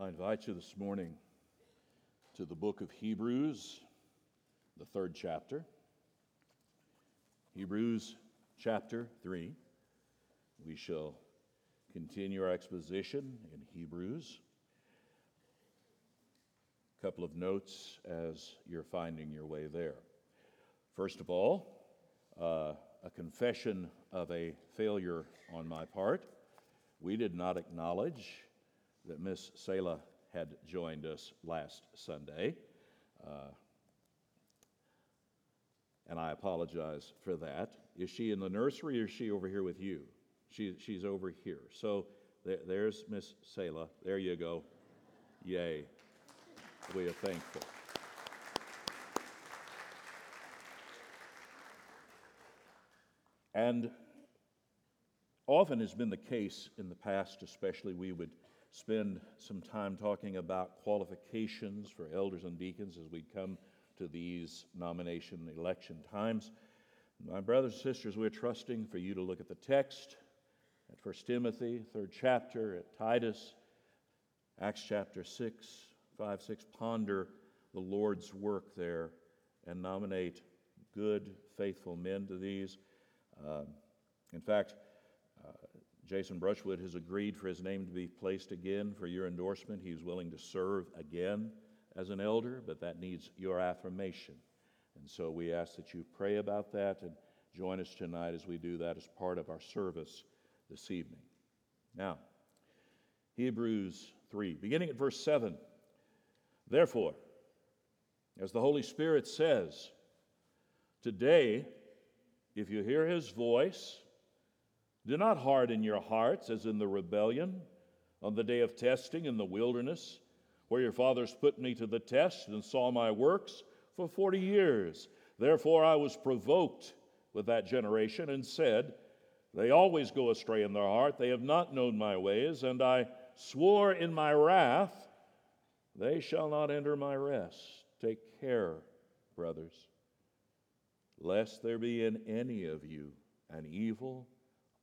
I invite you this morning to the book of Hebrews, the third chapter. Hebrews chapter 3. We shall continue our exposition in Hebrews. A couple of notes as you're finding your way there. First of all, uh, a confession of a failure on my part. We did not acknowledge that Miss Selah had joined us last Sunday. Uh, and I apologize for that. Is she in the nursery or is she over here with you? She, she's over here. So there, there's Miss Selah. There you go. Yay. We are thankful. And often has been the case in the past, especially, we would spend some time talking about qualifications for elders and deacons as we come to these nomination election times. My brothers and sisters, we're trusting for you to look at the text at 1 Timothy, third chapter, at Titus, Acts chapter 6, 5, 6. Ponder the Lord's work there and nominate good, faithful men to these. Um, in fact, uh, Jason Brushwood has agreed for his name to be placed again for your endorsement. He's willing to serve again as an elder, but that needs your affirmation. And so we ask that you pray about that and join us tonight as we do that as part of our service this evening. Now, Hebrews 3, beginning at verse 7. Therefore, as the Holy Spirit says, today, if you hear his voice, do not harden your hearts as in the rebellion on the day of testing in the wilderness where your fathers put me to the test and saw my works for 40 years. Therefore, I was provoked with that generation and said, They always go astray in their heart. They have not known my ways. And I swore in my wrath, They shall not enter my rest. Take care, brothers, lest there be in any of you an evil,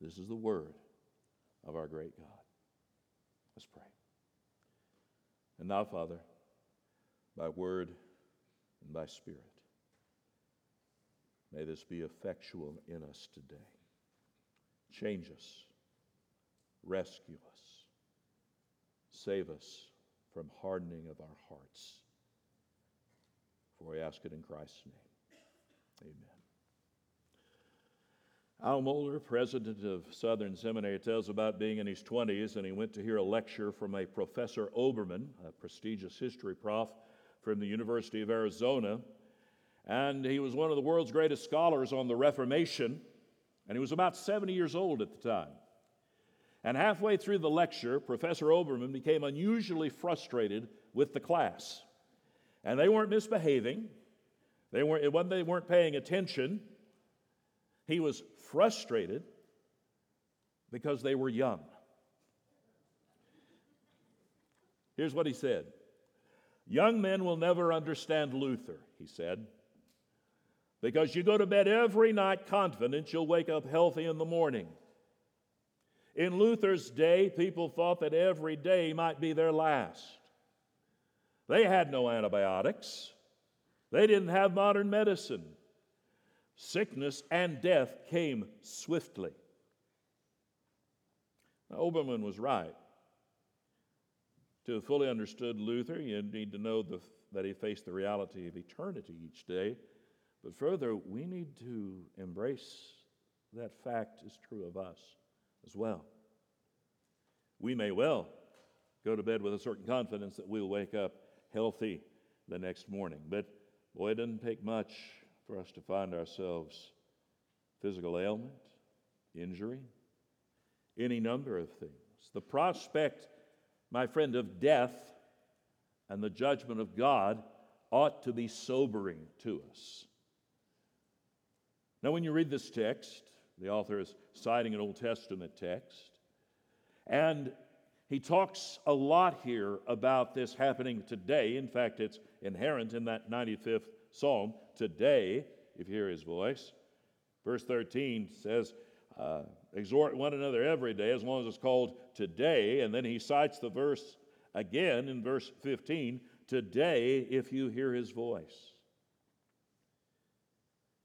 This is the word of our great God. Let's pray. And now, Father, by word and by spirit. May this be effectual in us today. Change us, rescue us, save us from hardening of our hearts. For we ask it in Christ's name. Amen. Al Mohler, president of Southern Seminary, tells about being in his 20s and he went to hear a lecture from a Professor Oberman, a prestigious history prof from the University of Arizona. And he was one of the world's greatest scholars on the Reformation, and he was about 70 years old at the time. And halfway through the lecture, Professor Oberman became unusually frustrated with the class. And they weren't misbehaving, they weren't, it wasn't they weren't paying attention. He was frustrated because they were young. Here's what he said Young men will never understand Luther, he said, because you go to bed every night confident you'll wake up healthy in the morning. In Luther's day, people thought that every day might be their last. They had no antibiotics, they didn't have modern medicine. Sickness and death came swiftly. Now, Oberman was right. To have fully understood Luther, you need to know the that he faced the reality of eternity each day. But further, we need to embrace that fact is true of us as well. We may well go to bed with a certain confidence that we'll wake up healthy the next morning. But boy, it doesn't take much for us to find ourselves physical ailment, injury, any number of things. The prospect, my friend, of death and the judgment of God ought to be sobering to us. Now, when you read this text, the author is citing an Old Testament text, and he talks a lot here about this happening today. In fact, it's inherent in that 95th Psalm. Today, if you hear his voice. Verse 13 says, uh, exhort one another every day as long as it's called today. And then he cites the verse again in verse 15 today if you hear his voice.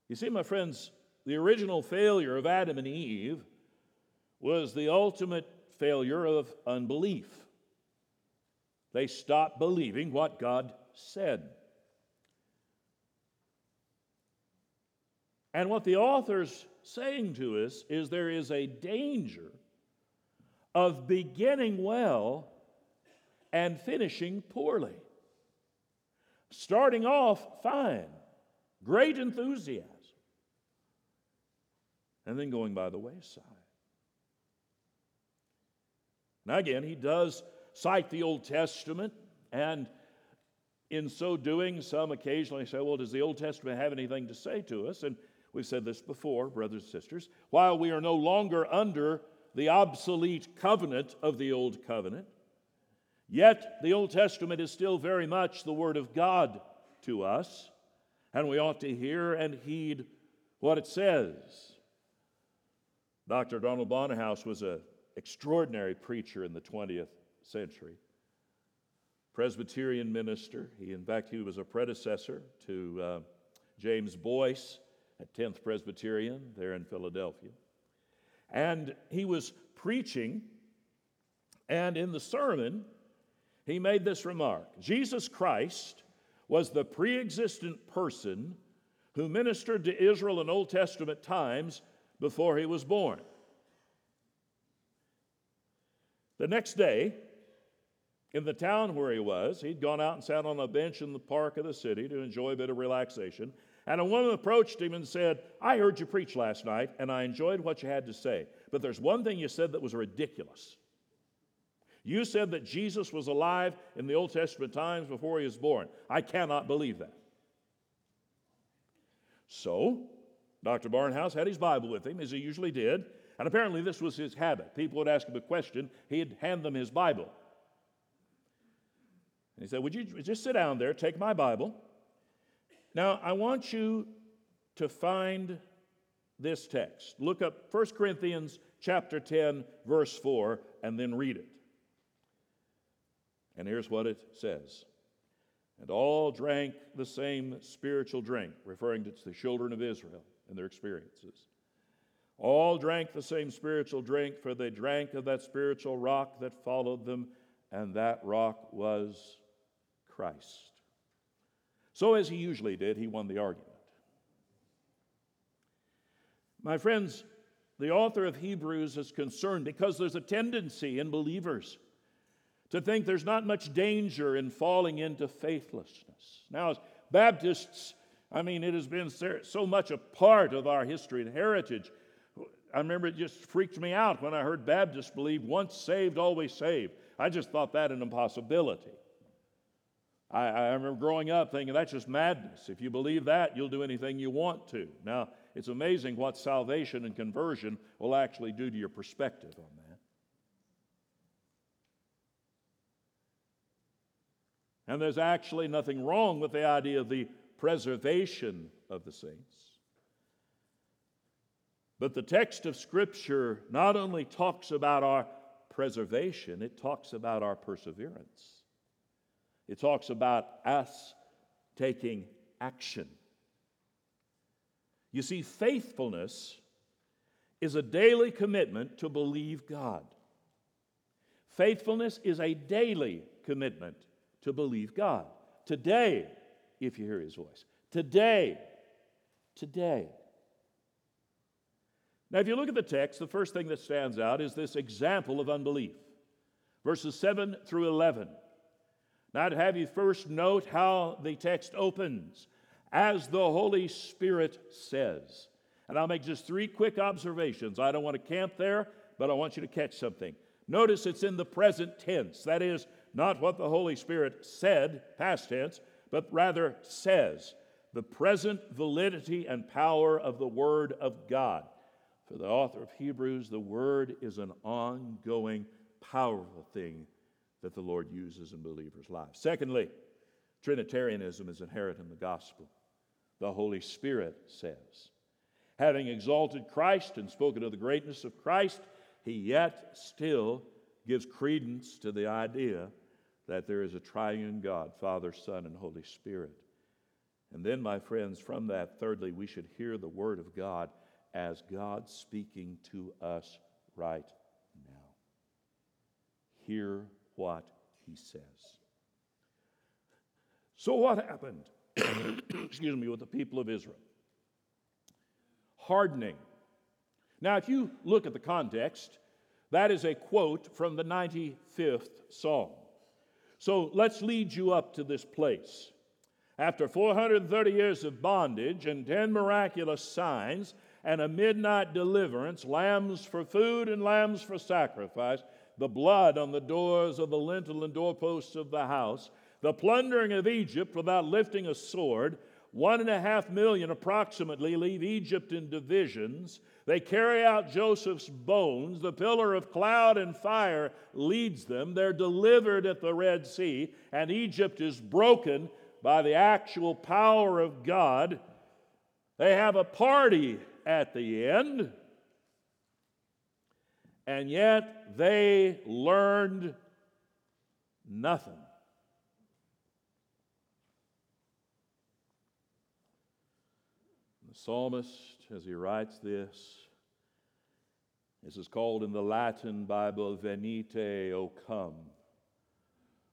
You see, my friends, the original failure of Adam and Eve was the ultimate failure of unbelief. They stopped believing what God said. And what the author's saying to us is there is a danger of beginning well and finishing poorly. Starting off fine, great enthusiasm, and then going by the wayside. Now, again, he does cite the Old Testament, and in so doing, some occasionally say, Well, does the Old Testament have anything to say to us? And we've said this before, brothers and sisters. While we are no longer under the obsolete covenant of the Old Covenant, yet the Old Testament is still very much the Word of God to us, and we ought to hear and heed what it says. Dr. Donald Barnhouse was an extraordinary preacher in the 20th century. Presbyterian minister. He, in fact, he was a predecessor to uh, James Boice at 10th Presbyterian there in Philadelphia. And he was preaching, and in the sermon, he made this remark Jesus Christ was the pre existent person who ministered to Israel in Old Testament times before he was born. The next day, in the town where he was, he'd gone out and sat on a bench in the park of the city to enjoy a bit of relaxation. And a woman approached him and said, I heard you preach last night, and I enjoyed what you had to say. But there's one thing you said that was ridiculous. You said that Jesus was alive in the Old Testament times before he was born. I cannot believe that. So, Dr. Barnhouse had his Bible with him, as he usually did, and apparently this was his habit. People would ask him a question, he'd hand them his Bible. And he said, Would you just sit down there, take my Bible? Now, I want you to find this text. Look up 1 Corinthians chapter 10, verse 4, and then read it. And here's what it says And all drank the same spiritual drink, referring to the children of Israel and their experiences. All drank the same spiritual drink, for they drank of that spiritual rock that followed them, and that rock was Christ. So, as he usually did, he won the argument. My friends, the author of Hebrews is concerned because there's a tendency in believers to think there's not much danger in falling into faithlessness. Now, as Baptists, I mean, it has been so much a part of our history and heritage. I remember it just freaked me out when I heard Baptists believe once saved, always saved. I just thought that an impossibility. I, I remember growing up thinking that's just madness. If you believe that, you'll do anything you want to. Now, it's amazing what salvation and conversion will actually do to your perspective on that. And there's actually nothing wrong with the idea of the preservation of the saints. But the text of Scripture not only talks about our preservation, it talks about our perseverance. It talks about us taking action. You see, faithfulness is a daily commitment to believe God. Faithfulness is a daily commitment to believe God. today, if you hear his voice. Today. Today. Now, if you look at the text, the first thing that stands out is this example of unbelief. Verses 7 through 11. I'd have you first note how the text opens as the Holy Spirit says. And I'll make just three quick observations. I don't want to camp there, but I want you to catch something. Notice it's in the present tense. That is, not what the Holy Spirit said, past tense, but rather says. The present validity and power of the Word of God. For the author of Hebrews, the Word is an ongoing, powerful thing that the Lord uses in believers' lives. Secondly, Trinitarianism is inherent in the gospel. The Holy Spirit says. Having exalted Christ and spoken of the greatness of Christ, he yet still gives credence to the idea that there is a triune God, Father, Son, and Holy Spirit. And then, my friends, from that, thirdly, we should hear the Word of God as God speaking to us right now. Hear what He says. So, what happened? Excuse me, with the people of Israel? Hardening. Now, if you look at the context, that is a quote from the 95th Psalm. So let's lead you up to this place. After 430 years of bondage and 10 miraculous signs and a midnight deliverance, lambs for food and lambs for sacrifice, the blood on the doors of the lintel and doorposts of the house, the plundering of Egypt without lifting a sword, one and a half million approximately leave Egypt in divisions. They carry out Joseph's bones. The pillar of cloud and fire leads them. They're delivered at the Red Sea, and Egypt is broken by the actual power of God. They have a party at the end, and yet they learned nothing. The psalmist as he writes this. This is called in the Latin Bible, Venite, O come.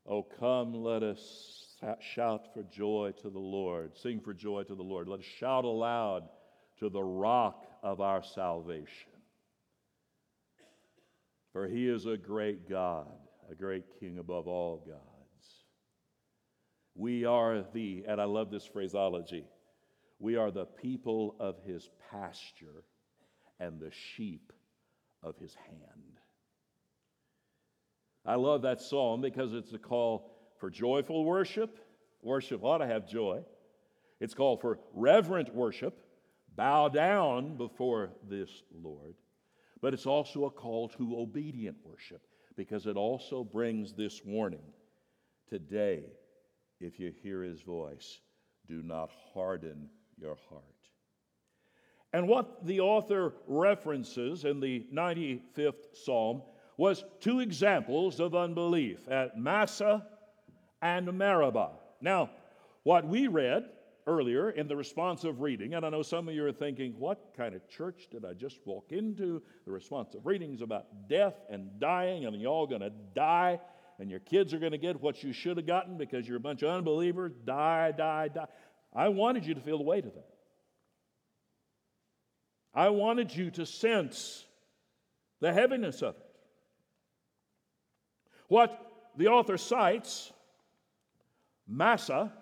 O come, let us shout for joy to the Lord, sing for joy to the Lord. Let us shout aloud to the rock of our salvation. For he is a great God, a great king above all gods. We are the, and I love this phraseology, we are the people of his pasture and the sheep of his hand. I love that psalm because it's a call for joyful worship. Worship ought to have joy. It's called for reverent worship. Bow down before this Lord. But it's also a call to obedient worship because it also brings this warning. Today, if you hear his voice, do not harden your heart. And what the author references in the 95th Psalm was two examples of unbelief at Massah and Meribah. Now, what we read earlier in the responsive reading, and I know some of you are thinking, what kind of church did I just walk into? The responsive readings about death and dying, and you're all going to die, and your kids are going to get what you should have gotten because you're a bunch of unbelievers. Die, die, die. I wanted you to feel the weight of that. I wanted you to sense the heaviness of it. What the author cites Massah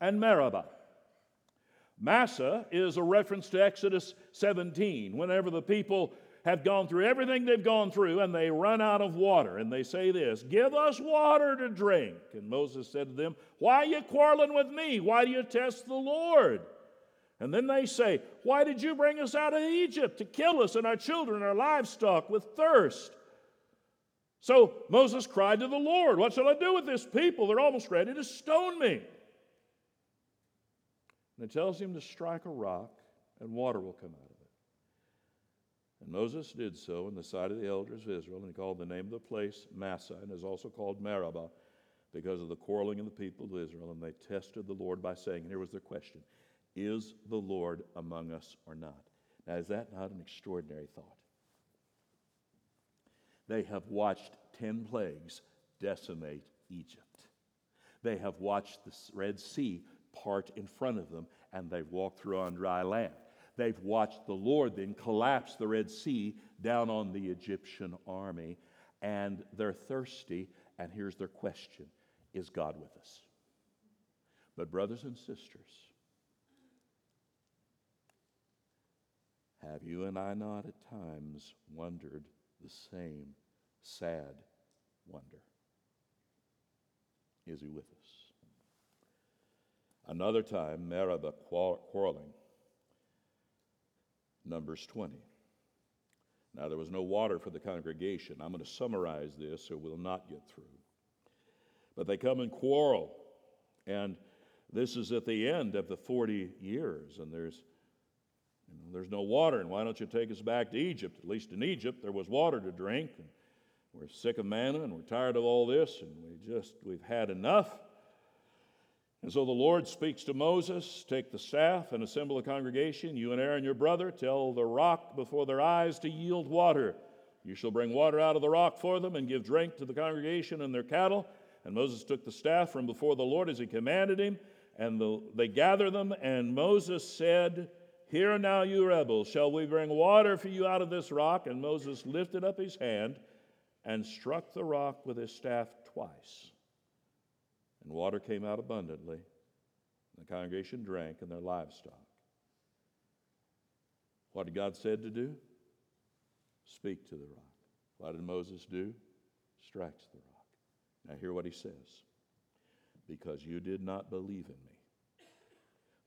and Meribah. Massah is a reference to Exodus 17, whenever the people have gone through everything they've gone through and they run out of water. And they say this Give us water to drink. And Moses said to them, Why are you quarreling with me? Why do you test the Lord? And then they say, Why did you bring us out of Egypt to kill us and our children and our livestock with thirst? So Moses cried to the Lord, What shall I do with this people? They're almost ready to stone me. And it tells him to strike a rock, and water will come out of it. And Moses did so in the sight of the elders of Israel, and he called the name of the place Massah, and is also called Meribah, because of the quarreling of the people of Israel. And they tested the Lord by saying, and here was their question Is the Lord among us or not? Now, is that not an extraordinary thought? They have watched 10 plagues decimate Egypt. They have watched the Red Sea in front of them, and they've walked through on dry land. They've watched the Lord then collapse the Red Sea down on the Egyptian army, and they're thirsty. And here's their question Is God with us? But, brothers and sisters, have you and I not at times wondered the same sad wonder? Is he with us? Another time, Meribah quarreling. Numbers 20. Now, there was no water for the congregation. I'm going to summarize this so we'll not get through. But they come and quarrel. And this is at the end of the 40 years, and there's, you know, there's no water. And why don't you take us back to Egypt? At least in Egypt, there was water to drink. And we're sick of manna, and we're tired of all this, and we just, we've had enough. And so the Lord speaks to Moses Take the staff and assemble the congregation. You and Aaron, your brother, tell the rock before their eyes to yield water. You shall bring water out of the rock for them and give drink to the congregation and their cattle. And Moses took the staff from before the Lord as he commanded him, and the, they gathered them. And Moses said, Hear now, you rebels, shall we bring water for you out of this rock? And Moses lifted up his hand and struck the rock with his staff twice. And water came out abundantly. And The congregation drank and their livestock. What did God said to do? Speak to the rock. What did Moses do? Strikes the rock. Now hear what he says. Because you did not believe in me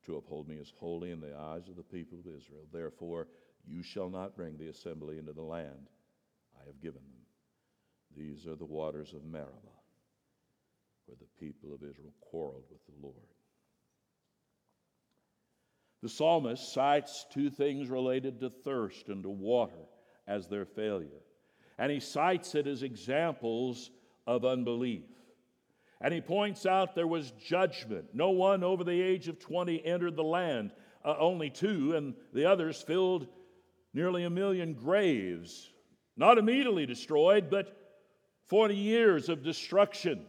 to uphold me as holy in the eyes of the people of Israel, therefore you shall not bring the assembly into the land I have given them. These are the waters of Meribah, where the people of Israel quarreled with the Lord. The psalmist cites two things related to thirst and to water as their failure. And he cites it as examples of unbelief. And he points out there was judgment. No one over the age of 20 entered the land, uh, only two, and the others filled nearly a million graves. Not immediately destroyed, but 40 years of destruction.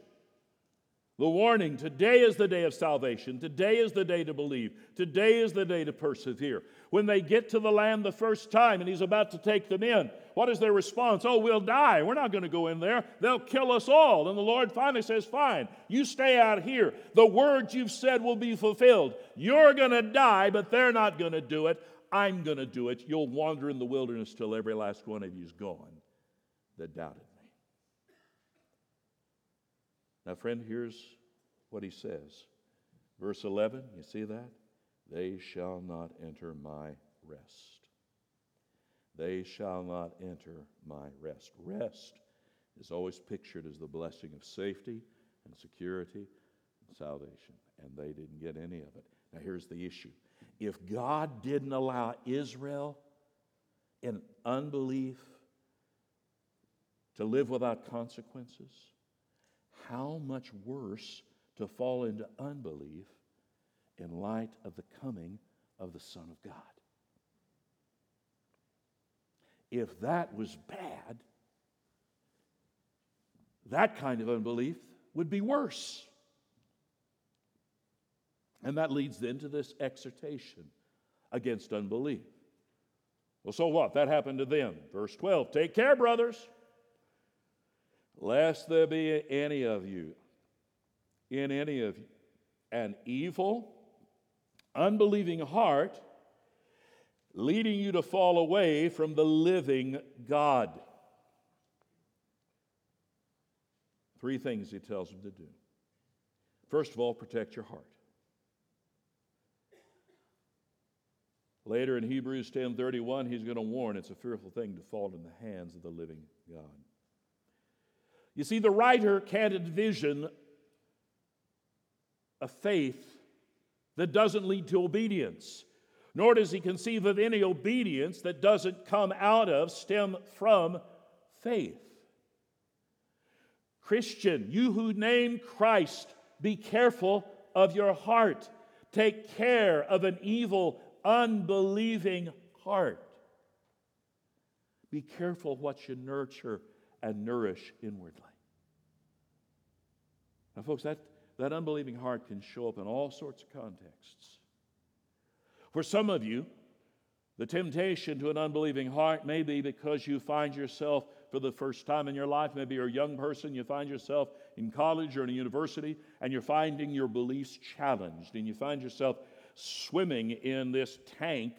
The warning today is the day of salvation. Today is the day to believe. Today is the day to persevere. When they get to the land the first time and he's about to take them in, what is their response? Oh, we'll die. We're not going to go in there. They'll kill us all. And the Lord finally says, Fine, you stay out here. The words you've said will be fulfilled. You're going to die, but they're not going to do it. I'm going to do it. You'll wander in the wilderness till every last one of you's gone that doubted. Now, friend, here's what he says. Verse 11, you see that? They shall not enter my rest. They shall not enter my rest. Rest is always pictured as the blessing of safety and security and salvation, and they didn't get any of it. Now, here's the issue if God didn't allow Israel in unbelief to live without consequences, how much worse to fall into unbelief in light of the coming of the Son of God. If that was bad, that kind of unbelief would be worse. And that leads then to this exhortation against unbelief. Well, so what? That happened to them. Verse 12 Take care, brothers lest there be any of you, in any of you, an evil, unbelieving heart leading you to fall away from the living God. Three things he tells them to do. First of all, protect your heart. Later in Hebrews 10:31, he's going to warn it's a fearful thing to fall in the hands of the living God. You see, the writer can't envision a faith that doesn't lead to obedience, nor does he conceive of any obedience that doesn't come out of, stem from faith. Christian, you who name Christ, be careful of your heart. Take care of an evil, unbelieving heart. Be careful what you nurture and nourish inwardly. Now, folks, that, that unbelieving heart can show up in all sorts of contexts. For some of you, the temptation to an unbelieving heart may be because you find yourself for the first time in your life. Maybe you're a young person, you find yourself in college or in a university, and you're finding your beliefs challenged, and you find yourself swimming in this tank,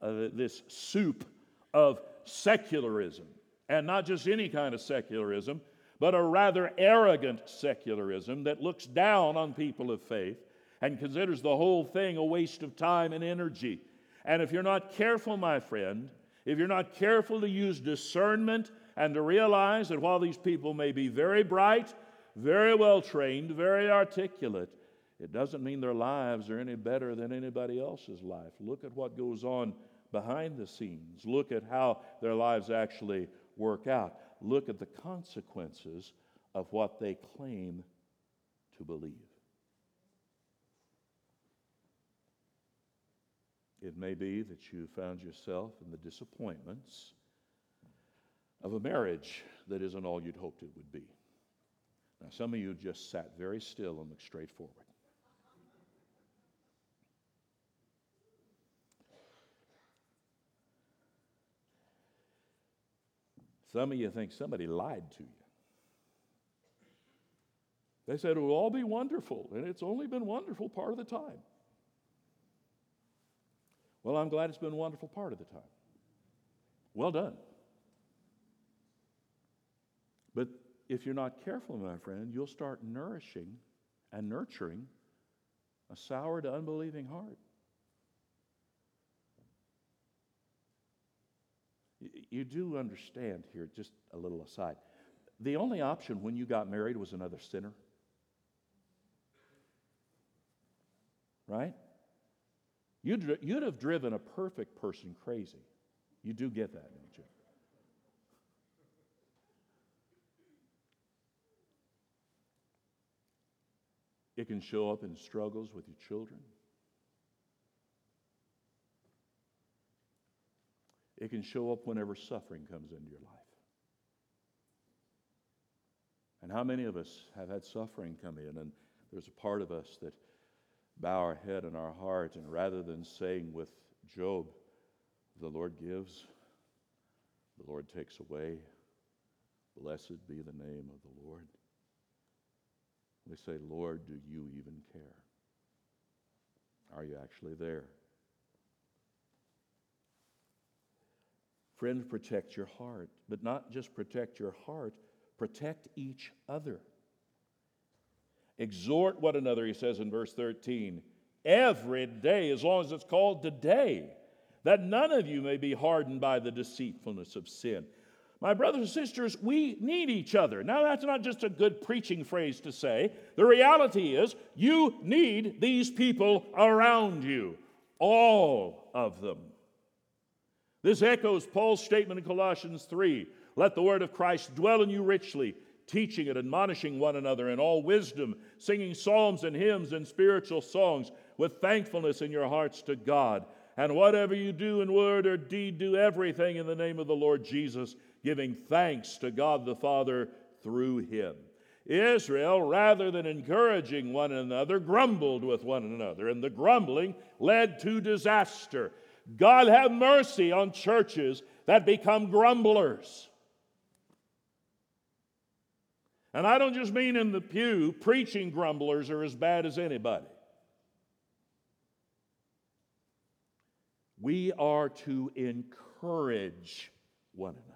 uh, this soup of secularism. And not just any kind of secularism, but a rather arrogant secularism that looks down on people of faith and considers the whole thing a waste of time and energy. And if you're not careful, my friend, if you're not careful to use discernment and to realize that while these people may be very bright, very well trained, very articulate, it doesn't mean their lives are any better than anybody else's life. Look at what goes on behind the scenes. Look at how their lives actually work out. Look at the consequences of what they claim to believe. It may be that you found yourself in the disappointments of a marriage that isn't all you'd hoped it would be. Now, some of you just sat very still and looked straight forward. Some of you think somebody lied to you. They said it will all be wonderful, and it's only been wonderful part of the time. Well, I'm glad it's been a wonderful part of the time. Well done. But if you're not careful, my friend, you'll start nourishing and nurturing a sour to unbelieving heart. You do understand here, just a little aside. The only option when you got married was another sinner. Right? You'd, you'd have driven a perfect person crazy. You do get that, don't you? It can show up in struggles with your children. It can show up whenever suffering comes into your life. And how many of us have had suffering come in, and there's a part of us that bow our head and our heart, and rather than saying with Job, the Lord gives, the Lord takes away, blessed be the name of the Lord. We say, Lord, do you even care? Are you actually there? Friend, protect your heart, but not just protect your heart, protect each other. Exhort one another, he says in verse 13, every day, as long as it's called today, that none of you may be hardened by the deceitfulness of sin. My brothers and sisters, we need each other. Now, that's not just a good preaching phrase to say. The reality is, you need these people around you, all of them. This echoes Paul's statement in Colossians 3 Let the word of Christ dwell in you richly, teaching and admonishing one another in all wisdom, singing psalms and hymns and spiritual songs with thankfulness in your hearts to God. And whatever you do in word or deed, do everything in the name of the Lord Jesus, giving thanks to God the Father through him. Israel, rather than encouraging one another, grumbled with one another, and the grumbling led to disaster. God have mercy on churches that become grumblers. And I don't just mean in the pew, preaching grumblers are as bad as anybody. We are to encourage one another.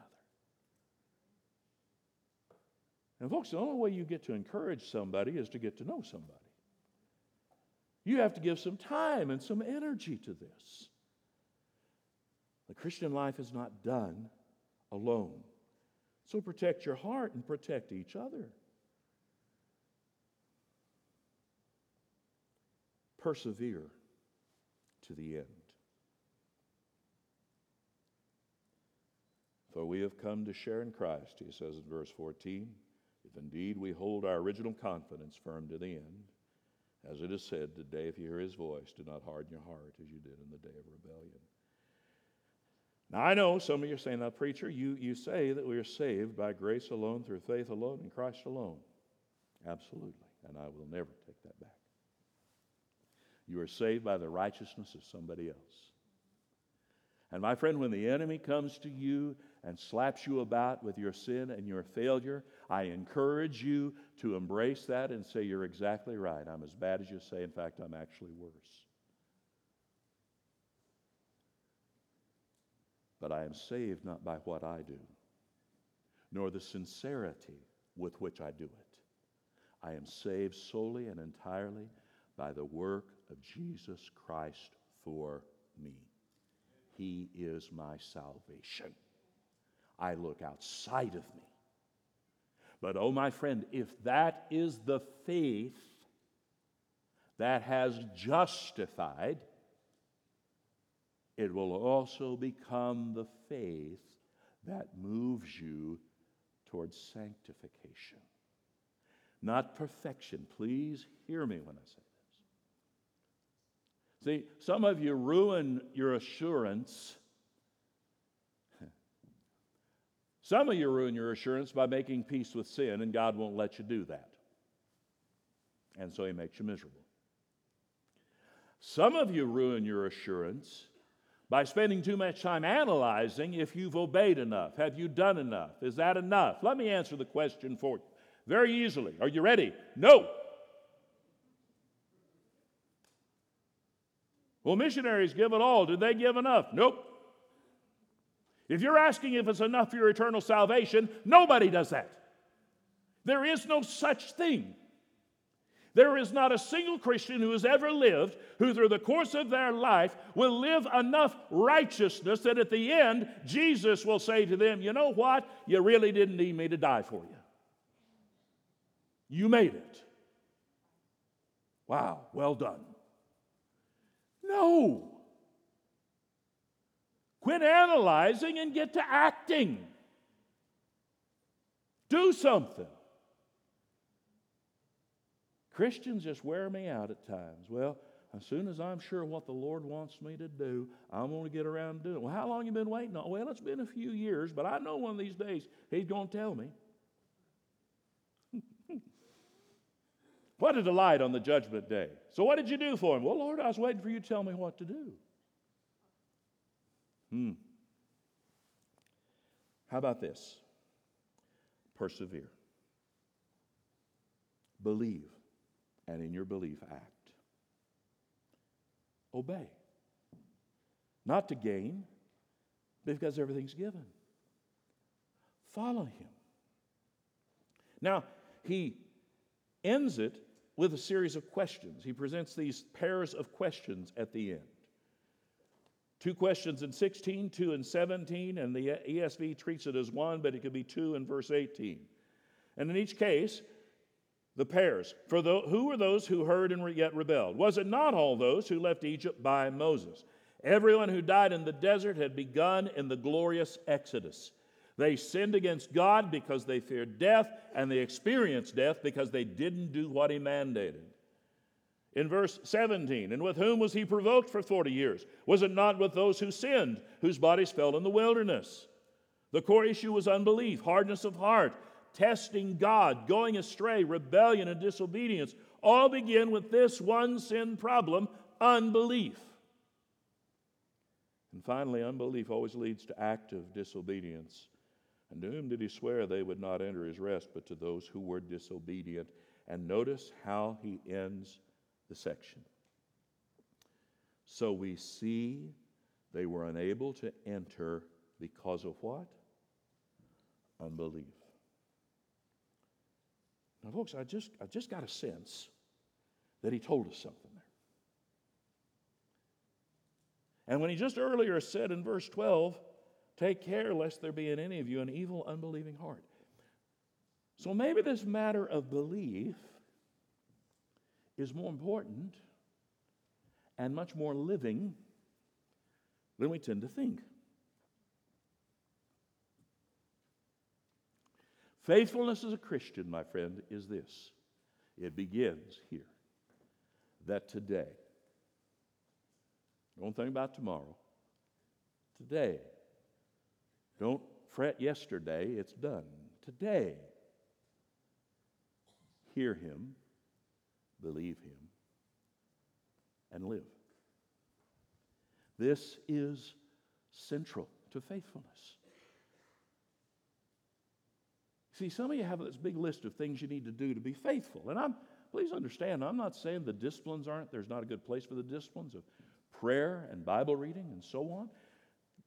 And, folks, the only way you get to encourage somebody is to get to know somebody. You have to give some time and some energy to this. The Christian life is not done alone. So protect your heart and protect each other. Persevere to the end. For we have come to share in Christ, he says in verse 14, if indeed we hold our original confidence firm to the end. As it is said, today, if you hear his voice, do not harden your heart as you did in the day of rebellion. Now, I know some of you are saying, now, preacher, you, you say that we are saved by grace alone, through faith alone, in Christ alone. Absolutely. and I will never take that back. You are saved by the righteousness of somebody else. And my friend, when the enemy comes to you and slaps you about with your sin and your failure, I encourage you to embrace that and say, You're exactly right. I'm as bad as you say. In fact, I'm actually worse. But I am saved not by what I do, nor the sincerity with which I do it. I am saved solely and entirely by the work of Jesus Christ for me. He is my salvation. I look outside of me. But, oh, my friend, if that is the faith that has justified, it will also become the faith that moves you towards sanctification. Not perfection. Please hear me when I say this. See, some of you ruin your assurance. Some of you ruin your assurance by making peace with sin, and God won't let you do that. And so He makes you miserable. Some of you ruin your assurance by spending too much time analyzing if you've obeyed enough. Have you done enough? Is that enough? Let me answer the question for you very easily. Are you ready? No. Well, missionaries give it all. Did they give enough? Nope. If you're asking if it's enough for your eternal salvation, nobody does that. There is no such thing. There is not a single Christian who has ever lived who, through the course of their life, will live enough righteousness that at the end, Jesus will say to them, You know what? You really didn't need me to die for you. You made it. Wow, well done. No. Quit analyzing and get to acting. Do something. Christians just wear me out at times. Well, as soon as I'm sure what the Lord wants me to do, I'm going to get around to doing it. Well, how long you been waiting on? Well, it's been a few years, but I know one of these days He's going to tell me. what a delight on the judgment day. So, what did you do for him? Well, Lord, I was waiting for you to tell me what to do. Hmm. How about this? Persevere. Believe and in your belief, act. Obey. Not to gain, because everything's given. Follow him. Now, he ends it with a series of questions. He presents these pairs of questions at the end. Two questions in 16, two in 17, and the ESV treats it as one, but it could be two in verse 18. And in each case, the pairs. For the, who were those who heard and yet rebelled? Was it not all those who left Egypt by Moses? Everyone who died in the desert had begun in the glorious Exodus. They sinned against God because they feared death, and they experienced death because they didn't do what He mandated. In verse 17, and with whom was He provoked for 40 years? Was it not with those who sinned, whose bodies fell in the wilderness? The core issue was unbelief, hardness of heart, testing God, going astray, rebellion, and disobedience all begin with this one sin problem unbelief. And finally, unbelief always leads to active disobedience. And to whom did he swear they would not enter his rest, but to those who were disobedient? And notice how he ends the section. So we see they were unable to enter because of what? Unbelief. Folks, I just, I just got a sense that he told us something there. And when he just earlier said in verse 12, take care lest there be in any of you an evil, unbelieving heart. So maybe this matter of belief is more important and much more living than we tend to think. Faithfulness as a Christian, my friend, is this it begins here. That today, don't think about tomorrow, today, don't fret yesterday, it's done. Today, hear Him, believe him, and live. This is central to faithfulness. See, some of you have this big list of things you need to do to be faithful. And I'm, please understand, I'm not saying the disciplines aren't, there's not a good place for the disciplines of prayer and Bible reading and so on.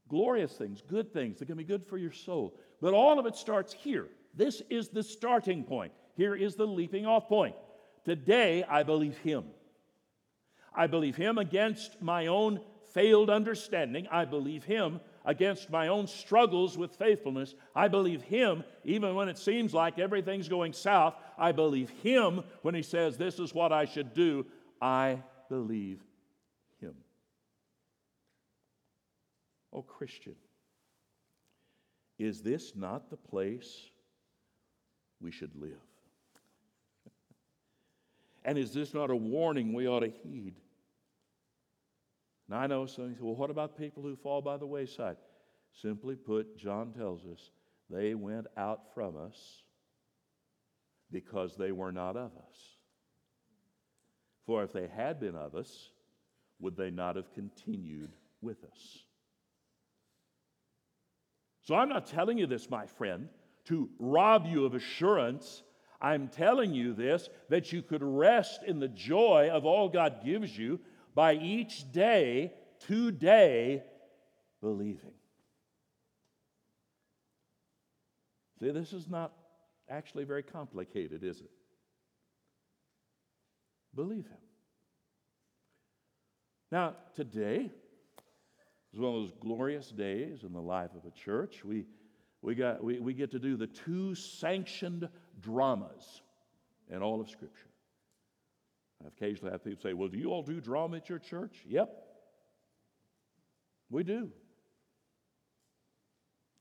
Glorious things, good things that can be good for your soul. But all of it starts here. This is the starting point. Here is the leaping off point. Today, I believe Him. I believe Him against my own failed understanding. I believe Him against my own struggles with faithfulness. I believe Him even when it seems like everything's going south. I believe Him when He says, This is what I should do. I believe Him. Oh, Christian, is this not the place we should live? and is this not a warning we ought to heed? Now, I know some say, well, what about people who fall by the wayside? Simply put, John tells us they went out from us because they were not of us. For if they had been of us, would they not have continued with us? So I'm not telling you this, my friend, to rob you of assurance. I'm telling you this that you could rest in the joy of all God gives you by each day, today, believing. See, this is not actually very complicated, is it? Believe Him. Now, today is one of those glorious days in the life of a church. We, we, got, we, we get to do the two sanctioned dramas in all of Scripture. I've occasionally had people say, Well, do you all do drama at your church? Yep. We do.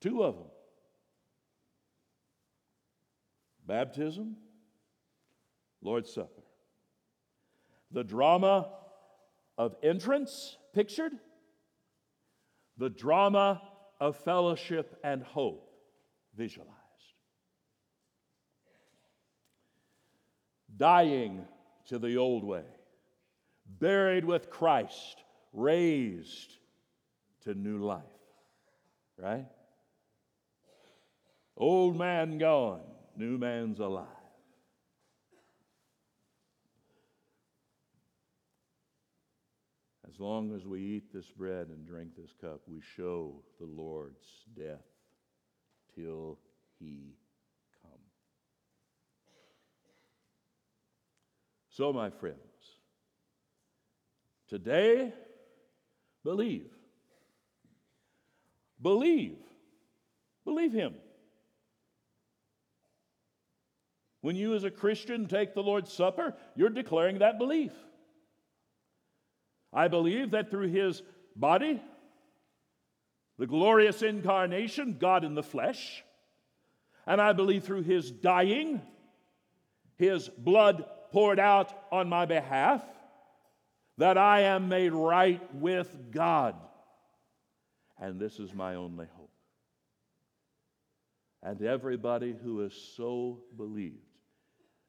Two of them baptism, Lord's Supper. The drama of entrance pictured, the drama of fellowship and hope visualized. Dying to the old way, buried with Christ, raised to new life. Right? Old man gone, new man's alive. As long as we eat this bread and drink this cup, we show the Lord's death till he So, my friends, today, believe. Believe. Believe Him. When you, as a Christian, take the Lord's Supper, you're declaring that belief. I believe that through His body, the glorious incarnation, God in the flesh, and I believe through His dying, His blood poured out on my behalf, that I am made right with God. And this is my only hope. And everybody who is so believed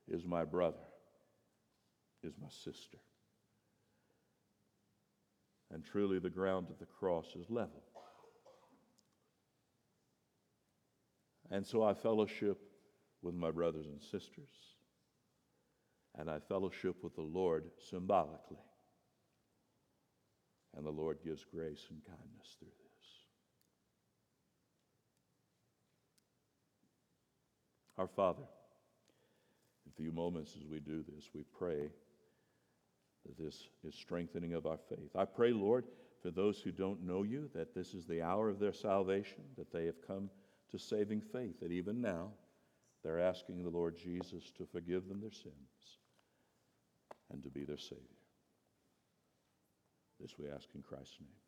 is my brother, is my sister. And truly, the ground of the cross is level. And so I fellowship with my brothers and sisters and I fellowship with the Lord symbolically. And the Lord gives grace and kindness through this. Our Father, in a few moments as we do this, we pray that this is strengthening of our faith. I pray, Lord, for those who don't know you, that this is the hour of their salvation, that they have come to saving faith, that even now they're asking the Lord Jesus to forgive them their sins and to be their Savior. This we ask in Christ's name.